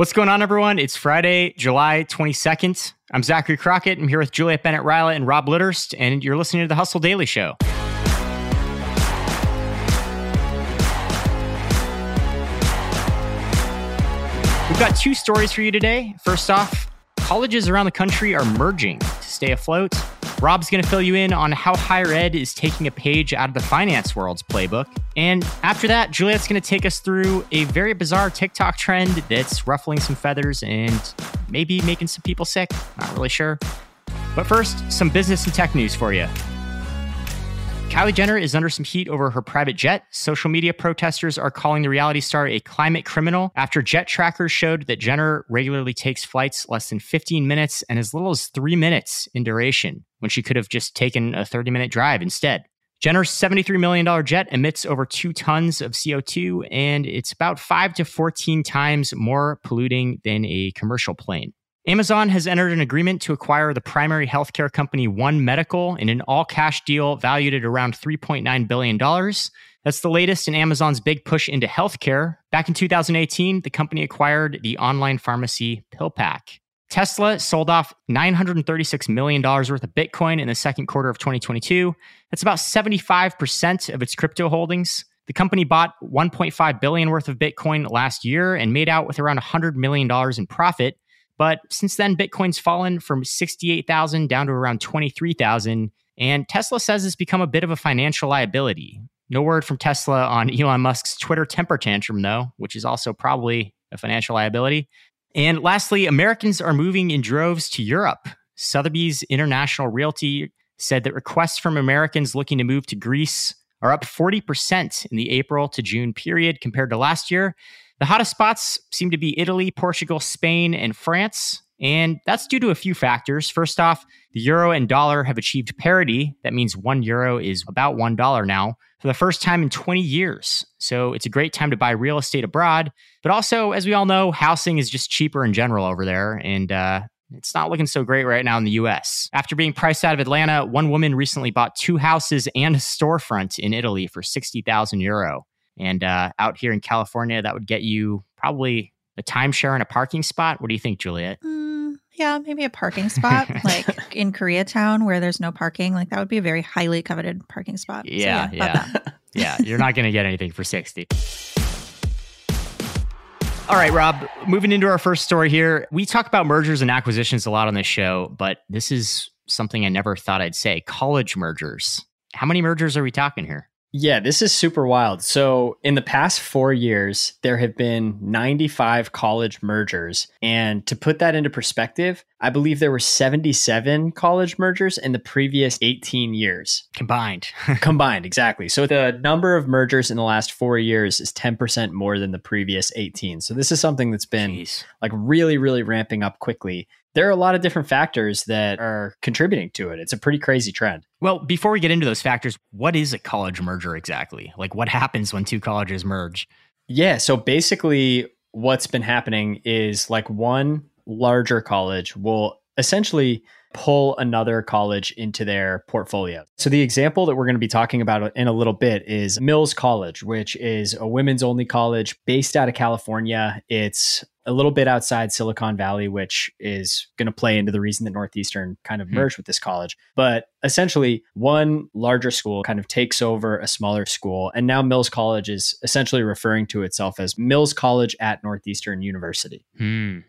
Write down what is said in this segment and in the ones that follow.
What's going on, everyone? It's Friday, July 22nd. I'm Zachary Crockett. I'm here with Juliet Bennett Rylah and Rob Litterst, and you're listening to the Hustle Daily Show. We've got two stories for you today. First off, colleges around the country are merging to stay afloat. Rob's going to fill you in on how higher ed is taking a page out of the finance world's playbook. And after that, Juliet's going to take us through a very bizarre TikTok trend that's ruffling some feathers and maybe making some people sick. Not really sure. But first, some business and tech news for you. Kylie Jenner is under some heat over her private jet. Social media protesters are calling the reality star a climate criminal after jet trackers showed that Jenner regularly takes flights less than 15 minutes and as little as three minutes in duration, when she could have just taken a 30 minute drive instead. Jenner's $73 million jet emits over two tons of CO2, and it's about five to 14 times more polluting than a commercial plane. Amazon has entered an agreement to acquire the primary healthcare company One Medical in an all cash deal valued at around $3.9 billion. That's the latest in Amazon's big push into healthcare. Back in 2018, the company acquired the online pharmacy PillPack. Tesla sold off $936 million worth of Bitcoin in the second quarter of 2022. That's about 75% of its crypto holdings. The company bought 1.5 billion worth of Bitcoin last year and made out with around 100 million dollars in profit. But since then, Bitcoin's fallen from 68,000 down to around 23,000. And Tesla says it's become a bit of a financial liability. No word from Tesla on Elon Musk's Twitter temper tantrum, though, which is also probably a financial liability. And lastly, Americans are moving in droves to Europe. Sotheby's International Realty said that requests from Americans looking to move to Greece are up 40% in the April to June period compared to last year. The hottest spots seem to be Italy, Portugal, Spain, and France. And that's due to a few factors. First off, the euro and dollar have achieved parity. That means one euro is about one dollar now for the first time in 20 years. So it's a great time to buy real estate abroad. But also, as we all know, housing is just cheaper in general over there. And uh, it's not looking so great right now in the US. After being priced out of Atlanta, one woman recently bought two houses and a storefront in Italy for 60,000 euro. And uh, out here in California, that would get you probably a timeshare and a parking spot. What do you think, Juliet? Mm, yeah, maybe a parking spot like in Koreatown where there's no parking. Like that would be a very highly coveted parking spot. Yeah, so yeah. Yeah. yeah, you're not going to get anything for 60. All right, Rob, moving into our first story here. We talk about mergers and acquisitions a lot on this show, but this is something I never thought I'd say college mergers. How many mergers are we talking here? Yeah, this is super wild. So, in the past four years, there have been 95 college mergers. And to put that into perspective, I believe there were 77 college mergers in the previous 18 years. Combined. Combined, exactly. So, the number of mergers in the last four years is 10% more than the previous 18. So, this is something that's been Jeez. like really, really ramping up quickly there are a lot of different factors that are contributing to it. It's a pretty crazy trend. Well, before we get into those factors, what is a college merger exactly? Like, what happens when two colleges merge? Yeah. So basically, what's been happening is like one larger college will essentially pull another college into their portfolio. So the example that we're going to be talking about in a little bit is Mills College, which is a women's only college based out of California. It's a little bit outside Silicon Valley, which is going to play into the reason that Northeastern kind of hmm. merged with this college. But essentially, one larger school kind of takes over a smaller school. And now Mills College is essentially referring to itself as Mills College at Northeastern University. Hmm.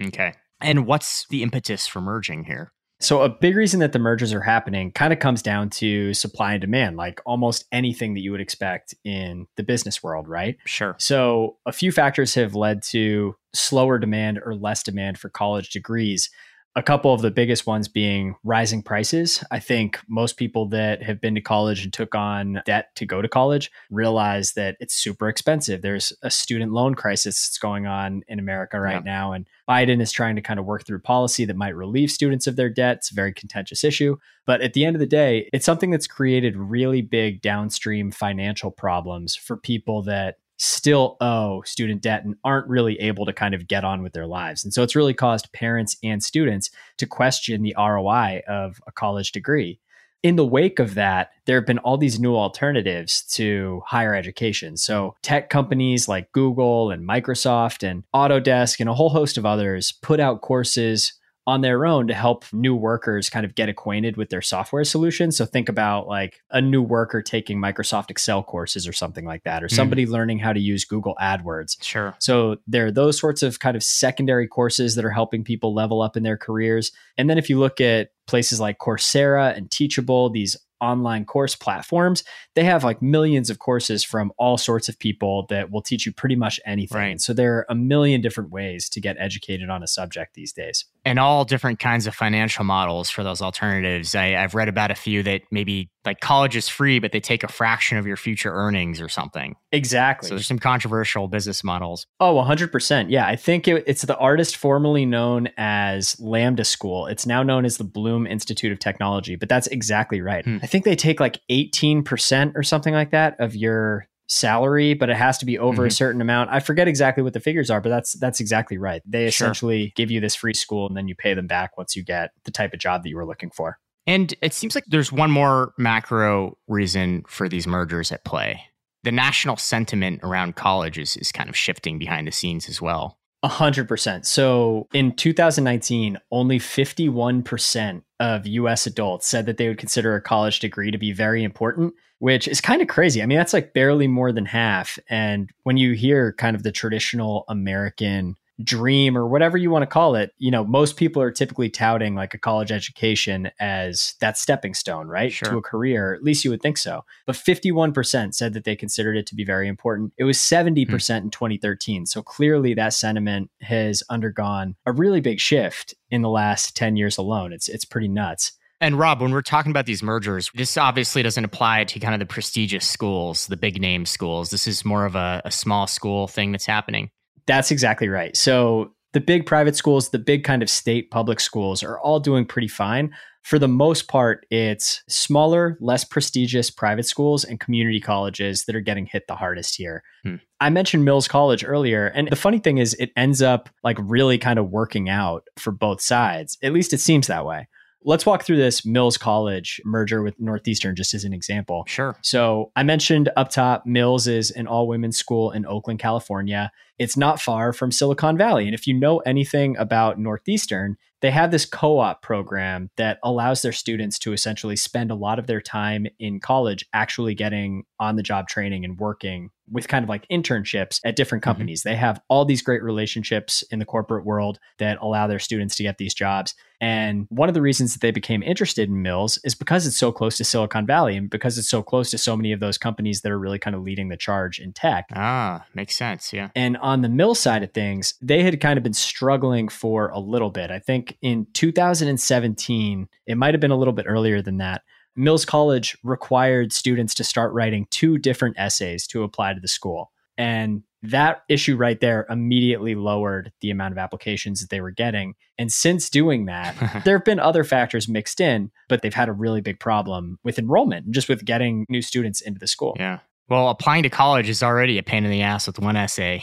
Okay. And what's the impetus for merging here? So, a big reason that the mergers are happening kind of comes down to supply and demand, like almost anything that you would expect in the business world, right? Sure. So, a few factors have led to slower demand or less demand for college degrees. A couple of the biggest ones being rising prices. I think most people that have been to college and took on debt to go to college realize that it's super expensive. There's a student loan crisis that's going on in America right yeah. now. And Biden is trying to kind of work through policy that might relieve students of their debt. It's a very contentious issue. But at the end of the day, it's something that's created really big downstream financial problems for people that still owe student debt and aren't really able to kind of get on with their lives. And so it's really caused parents and students to question the ROI of a college degree. In the wake of that, there have been all these new alternatives to higher education. So, tech companies like Google and Microsoft and Autodesk and a whole host of others put out courses on their own to help new workers kind of get acquainted with their software solution. So think about like a new worker taking Microsoft Excel courses or something like that, or hmm. somebody mm. learning how to use Google AdWords. Sure. So there are those sorts of kind of secondary courses that are helping people level up in their careers. And then if you look at places like Coursera and Teachable, these online course platforms, they have like millions of courses from all sorts of people that will teach you pretty much anything. Right. So there are a million different ways to get educated on a subject these days. And all different kinds of financial models for those alternatives. I, I've read about a few that maybe like college is free, but they take a fraction of your future earnings or something. Exactly. So there's some controversial business models. Oh, 100%. Yeah. I think it, it's the artist formerly known as Lambda School. It's now known as the Bloom Institute of Technology, but that's exactly right. Hmm. I think they take like 18% or something like that of your salary, but it has to be over mm-hmm. a certain amount. I forget exactly what the figures are, but that's that's exactly right. They essentially sure. give you this free school and then you pay them back once you get the type of job that you were looking for. And it seems like there's one more macro reason for these mergers at play. The national sentiment around colleges is kind of shifting behind the scenes as well. A hundred percent. So in 2019, only 51% of US adults said that they would consider a college degree to be very important, which is kind of crazy. I mean, that's like barely more than half. And when you hear kind of the traditional American dream or whatever you want to call it, you know, most people are typically touting like a college education as that stepping stone, right? Sure. To a career. At least you would think so. But 51% said that they considered it to be very important. It was 70% hmm. in 2013. So clearly that sentiment has undergone a really big shift in the last 10 years alone. It's it's pretty nuts. And Rob, when we're talking about these mergers, this obviously doesn't apply to kind of the prestigious schools, the big name schools. This is more of a, a small school thing that's happening. That's exactly right. So the big private schools, the big kind of state public schools are all doing pretty fine. For the most part, it's smaller, less prestigious private schools and community colleges that are getting hit the hardest here. Hmm. I mentioned Mills College earlier, and the funny thing is, it ends up like really kind of working out for both sides. At least it seems that way. Let's walk through this Mills College merger with Northeastern just as an example. Sure. So I mentioned up top, Mills is an all women's school in Oakland, California. It's not far from Silicon Valley. And if you know anything about Northeastern, they have this co op program that allows their students to essentially spend a lot of their time in college actually getting on the job training and working with kind of like internships at different mm-hmm. companies. Mm-hmm. They have all these great relationships in the corporate world that allow their students to get these jobs. And one of the reasons that they became interested in Mills is because it's so close to Silicon Valley and because it's so close to so many of those companies that are really kind of leading the charge in tech. Ah, makes sense. Yeah. And on the Mills side of things, they had kind of been struggling for a little bit. I think in 2017, it might have been a little bit earlier than that Mills College required students to start writing two different essays to apply to the school. And that issue right there immediately lowered the amount of applications that they were getting. And since doing that, there have been other factors mixed in, but they've had a really big problem with enrollment and just with getting new students into the school. Yeah. Well, applying to college is already a pain in the ass with one essay.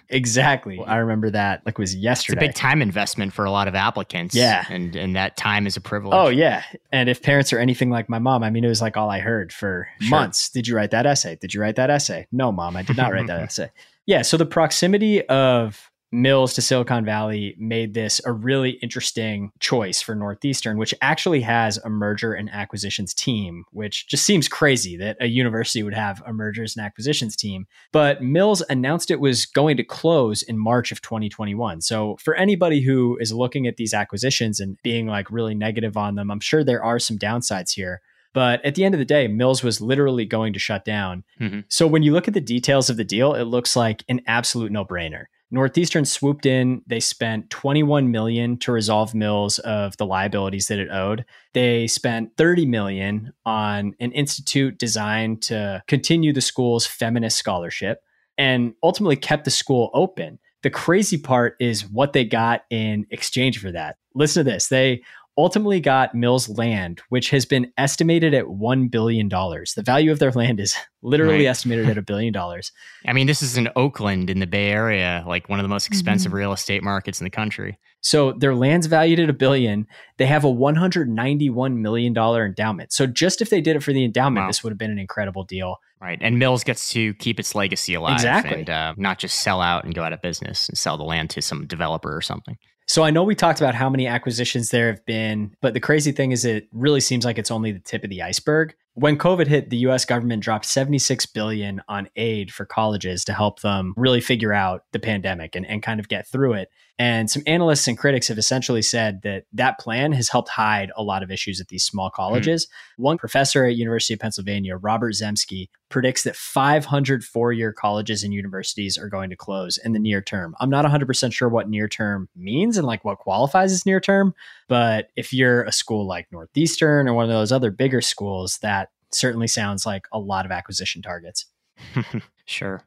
exactly. I remember that like it was yesterday. It's a big time investment for a lot of applicants. Yeah. And and that time is a privilege. Oh yeah. And if parents are anything like my mom, I mean it was like all I heard for sure. months. Did you write that essay? Did you write that essay? No, mom, I did not write that essay. Yeah. So the proximity of Mills to Silicon Valley made this a really interesting choice for Northeastern, which actually has a merger and acquisitions team, which just seems crazy that a university would have a mergers and acquisitions team. But Mills announced it was going to close in March of 2021. So for anybody who is looking at these acquisitions and being like really negative on them, I'm sure there are some downsides here. But at the end of the day, Mills was literally going to shut down. Mm-hmm. So when you look at the details of the deal, it looks like an absolute no brainer. Northeastern swooped in. They spent 21 million to resolve Mills of the liabilities that it owed. They spent 30 million on an institute designed to continue the school's feminist scholarship and ultimately kept the school open. The crazy part is what they got in exchange for that. Listen to this. They ultimately got Mills land, which has been estimated at $1 billion. The value of their land is literally right. estimated at a billion dollars. I mean, this is in Oakland in the Bay Area, like one of the most expensive mm-hmm. real estate markets in the country. So their land's valued at a billion. They have a $191 million endowment. So just if they did it for the endowment, wow. this would have been an incredible deal. Right. And Mills gets to keep its legacy alive. Exactly. And uh, not just sell out and go out of business and sell the land to some developer or something. So I know we talked about how many acquisitions there have been, but the crazy thing is it really seems like it's only the tip of the iceberg. When COVID hit, the US government dropped 76 billion on aid for colleges to help them really figure out the pandemic and, and kind of get through it. And some analysts and critics have essentially said that that plan has helped hide a lot of issues at these small colleges. Mm. One professor at University of Pennsylvania, Robert Zemsky, predicts that 500 four-year colleges and universities are going to close in the near term. I'm not 100% sure what near term means and like what qualifies as near term, but if you're a school like Northeastern or one of those other bigger schools, that certainly sounds like a lot of acquisition targets. sure.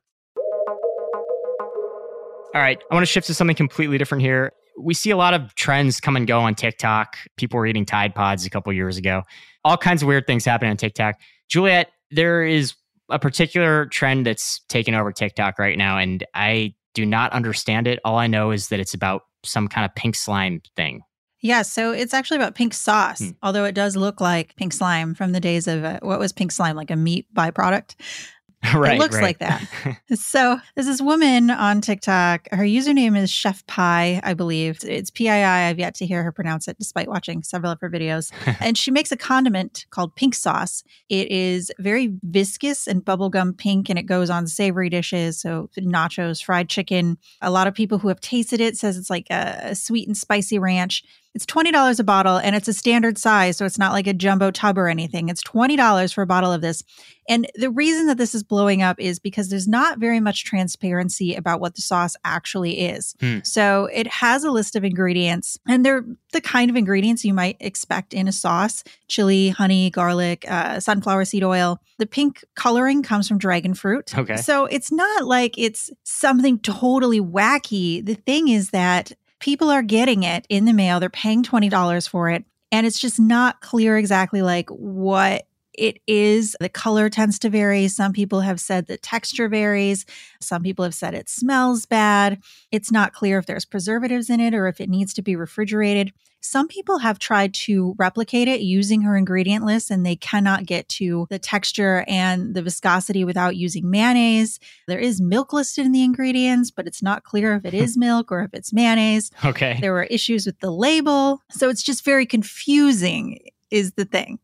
All right. I want to shift to something completely different here. We see a lot of trends come and go on TikTok. People were eating Tide Pods a couple years ago. All kinds of weird things happening on TikTok. Juliet, there is a particular trend that's taken over TikTok right now, and I do not understand it. All I know is that it's about some kind of pink slime thing. Yeah, so it's actually about pink sauce, hmm. although it does look like pink slime from the days of uh, what was pink slime, like a meat byproduct. right. It looks right. like that. so there's this woman on TikTok. Her username is Chef Pii, I believe. It's P I I. I've yet to hear her pronounce it despite watching several of her videos. and she makes a condiment called pink sauce. It is very viscous and bubblegum pink and it goes on savory dishes. So nachos, fried chicken. A lot of people who have tasted it says it's like a, a sweet and spicy ranch. It's $20 a bottle and it's a standard size. So it's not like a jumbo tub or anything. It's $20 for a bottle of this. And the reason that this is blowing up is because there's not very much transparency about what the sauce actually is. Hmm. So it has a list of ingredients and they're the kind of ingredients you might expect in a sauce chili, honey, garlic, uh, sunflower seed oil. The pink coloring comes from dragon fruit. Okay. So it's not like it's something totally wacky. The thing is that people are getting it in the mail. They're paying $20 for it. And it's just not clear exactly like what it is. The color tends to vary. Some people have said the texture varies. Some people have said it smells bad. It's not clear if there's preservatives in it or if it needs to be refrigerated. Some people have tried to replicate it using her ingredient list and they cannot get to the texture and the viscosity without using mayonnaise. There is milk listed in the ingredients, but it's not clear if it is milk or if it's mayonnaise. Okay. There were issues with the label. So it's just very confusing, is the thing.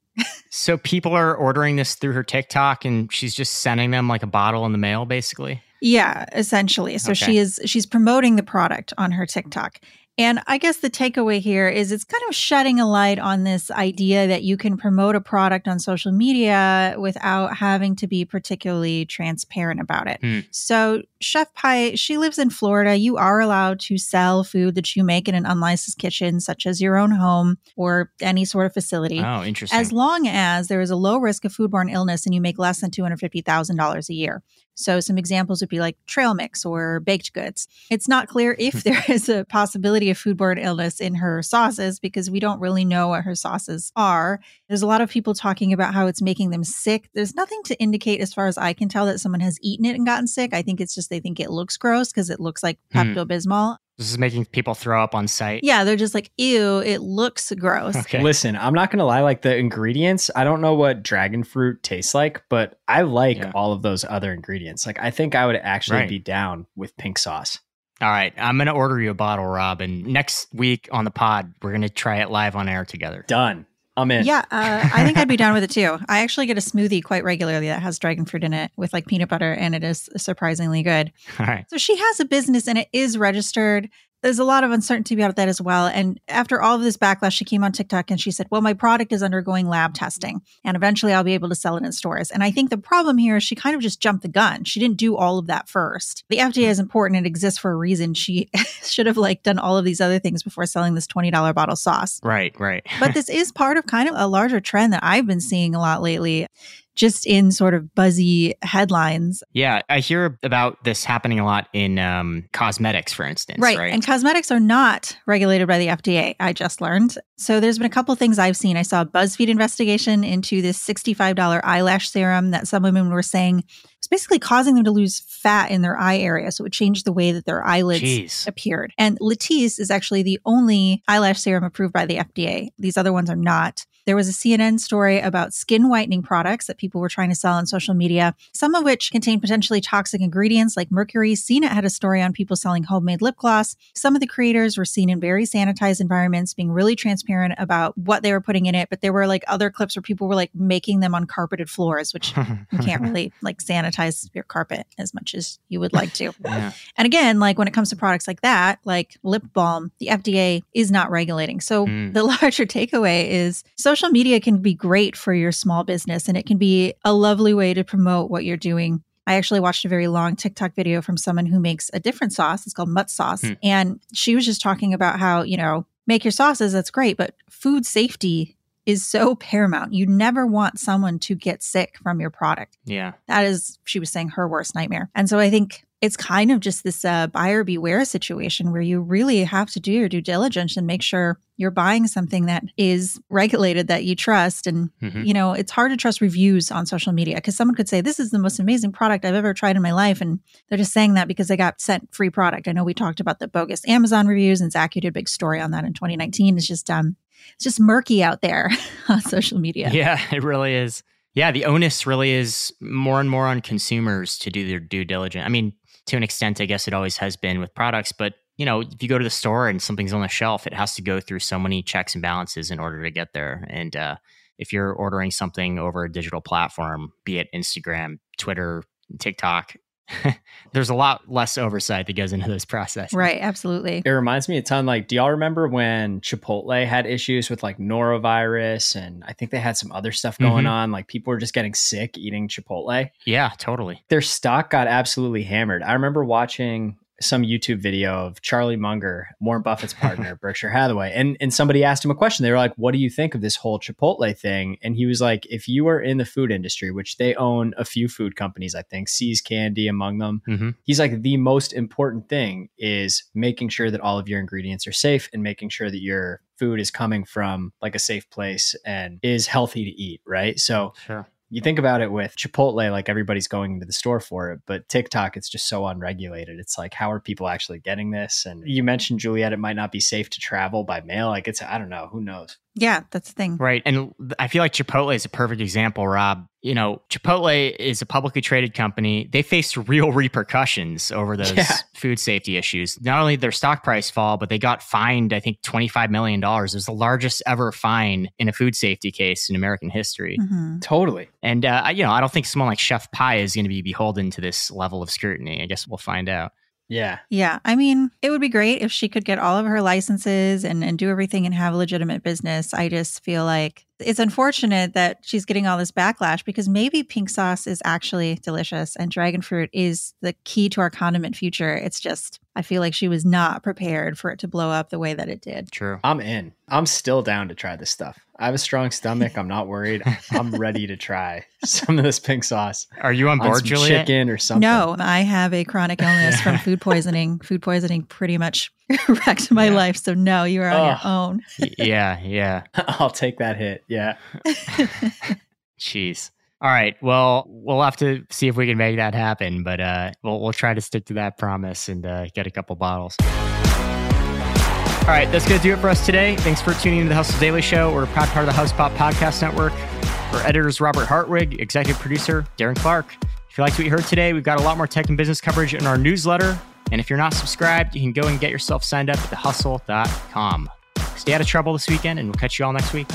so people are ordering this through her TikTok and she's just sending them like a bottle in the mail, basically? Yeah, essentially. So okay. she is she's promoting the product on her TikTok. And I guess the takeaway here is it's kind of shedding a light on this idea that you can promote a product on social media without having to be particularly transparent about it. Hmm. So, Chef Pii, she lives in Florida. You are allowed to sell food that you make in an unlicensed kitchen, such as your own home or any sort of facility. Oh, interesting. As long as there is a low risk of foodborne illness and you make less than $250,000 a year. So, some examples would be like trail mix or baked goods. It's not clear if there is a possibility of foodborne illness in her sauces because we don't really know what her sauces are. There's a lot of people talking about how it's making them sick. There's nothing to indicate, as far as I can tell, that someone has eaten it and gotten sick. I think it's just they think it looks gross because it looks like hmm. Pepto Bismol. This is making people throw up on sight. Yeah, they're just like, ew, it looks gross. Okay. Listen, I'm not gonna lie, like the ingredients, I don't know what dragon fruit tastes like, but I like yeah. all of those other ingredients. Like I think I would actually right. be down with pink sauce. All right. I'm gonna order you a bottle, Rob, and next week on the pod, we're gonna try it live on air together. Done. I'm in. Yeah, uh, I think I'd be down with it too. I actually get a smoothie quite regularly that has dragon fruit in it with like peanut butter, and it is surprisingly good. All right. So she has a business and it is registered. There's a lot of uncertainty about that as well. And after all of this backlash, she came on TikTok and she said, Well, my product is undergoing lab testing and eventually I'll be able to sell it in stores. And I think the problem here is she kind of just jumped the gun. She didn't do all of that first. The FDA is important. It exists for a reason. She should have like done all of these other things before selling this $20 bottle sauce. Right, right. but this is part of kind of a larger trend that I've been seeing a lot lately just in sort of buzzy headlines. Yeah, I hear about this happening a lot in um, cosmetics, for instance. Right. right. And cosmetics are not regulated by the FDA, I just learned. So there's been a couple things I've seen. I saw a BuzzFeed investigation into this $65 eyelash serum that some women were saying was basically causing them to lose fat in their eye area. So it would change the way that their eyelids Jeez. appeared. And Latisse is actually the only eyelash serum approved by the FDA. These other ones are not. There was a CNN story about skin whitening products that people were trying to sell on social media, some of which contain potentially toxic ingredients like mercury. CNET had a story on people selling homemade lip gloss. Some of the creators were seen in very sanitized environments, being really transparent about what they were putting in it. But there were like other clips where people were like making them on carpeted floors, which you can't really like sanitize your carpet as much as you would like to. Yeah. And again, like when it comes to products like that, like lip balm, the FDA is not regulating. So Mm. the larger takeaway is social media can be great for your small business and it can be a lovely way to promote what you're doing. I actually watched a very long TikTok video from someone who makes a different sauce. It's called Mutt Sauce. Hmm. And she was just talking about how, you know, make your sauces, that's great, but food safety is so paramount. You never want someone to get sick from your product. Yeah. That is, she was saying, her worst nightmare. And so I think it's kind of just this uh, buyer beware situation where you really have to do your due diligence and make sure you're buying something that is regulated that you trust. And, Mhm. you know, it's hard to trust reviews on social media because someone could say, This is the most amazing product I've ever tried in my life. And they're just saying that because they got sent free product. I know we talked about the bogus Amazon reviews, and Zach, you did a big story on that in 2019. It's just, um, it's just murky out there on social media. Yeah, it really is. Yeah, the onus really is more and more on consumers to do their due diligence. I mean, to an extent, I guess it always has been with products, but you know, if you go to the store and something's on the shelf, it has to go through so many checks and balances in order to get there. And uh, if you're ordering something over a digital platform, be it Instagram, Twitter, TikTok, there's a lot less oversight that goes into this process. Right. Absolutely. It reminds me a ton. Like, do y'all remember when Chipotle had issues with like norovirus, and I think they had some other stuff going Mhm. on. Like, people were just getting sick eating Chipotle. Yeah, totally. Their stock got absolutely hammered. I remember watching some YouTube video of Charlie Munger, Warren Buffett's partner, Berkshire Hathaway, and and somebody asked him a question. They were like, "What do you think of this whole Chipotle thing?" And he was like, "If you are in the food industry, which they own a few food companies, I think, See's Candy among them." hmm he's like the most important thing is making sure that all of your ingredients are safe and making sure that your food is coming from like a safe place and is healthy to eat right so Sure. You think about it with chipotle like everybody's going to the store for it but tiktok it's just so unregulated it's like how are people actually getting this and you mentioned juliet it might not be safe to travel by mail like it's i don't know who knows Yeah. That's the thing. Right. And I feel like Chipotle is a perfect example, Rob. You know, Chipotle is a publicly traded company. They faced real repercussions over those Yeah. food safety issues. Not only did their stock price fall, but they got fined, I think, $25 million. It was the largest ever fine in a food safety case in American history. Mhm. totally And, uh, I- you know, I don't think someone like Chef Pii is going to be beholden to this level of scrutiny. I guess we'll find out. yeah Yeah. I mean, it would be great if she could get all of her licenses and, and do everything and have a legitimate business. I just feel like it's unfortunate that she's getting all this backlash because maybe pink sauce is actually delicious and dragon fruit is the key to our condiment future. It's just, I feel like she was not prepared for it to blow up the way that it did. True. i'm in i'm still down to try this stuff i have a strong stomach i'm not worried i'm ready to try some of this pink sauce Are you on on board, some Juliet? chicken or something No, I have a chronic illness from food poisoning. Food poisoning pretty much wrecked my Yeah. life. So, no, you are on your own. Yeah. Yeah. I'll take that hit. Yeah. Jeez. All right. Well, we'll have to see if we can make that happen, but uh, we'll we'll try to stick to that promise and uh, get a couple bottles. All right, that's going to do it for us today. Thanks for tuning into the Hustle Daily Show. We're a proud part of the HubSpot Podcast Network. Our editors Robert Hartwig, executive producer Darren Clark. If you liked what you heard today, we've got a lot more tech and business coverage in our newsletter. And if you're not subscribed, you can go and get yourself signed up at thehustle.com. Stay out of trouble this weekend, and we'll catch you all next week.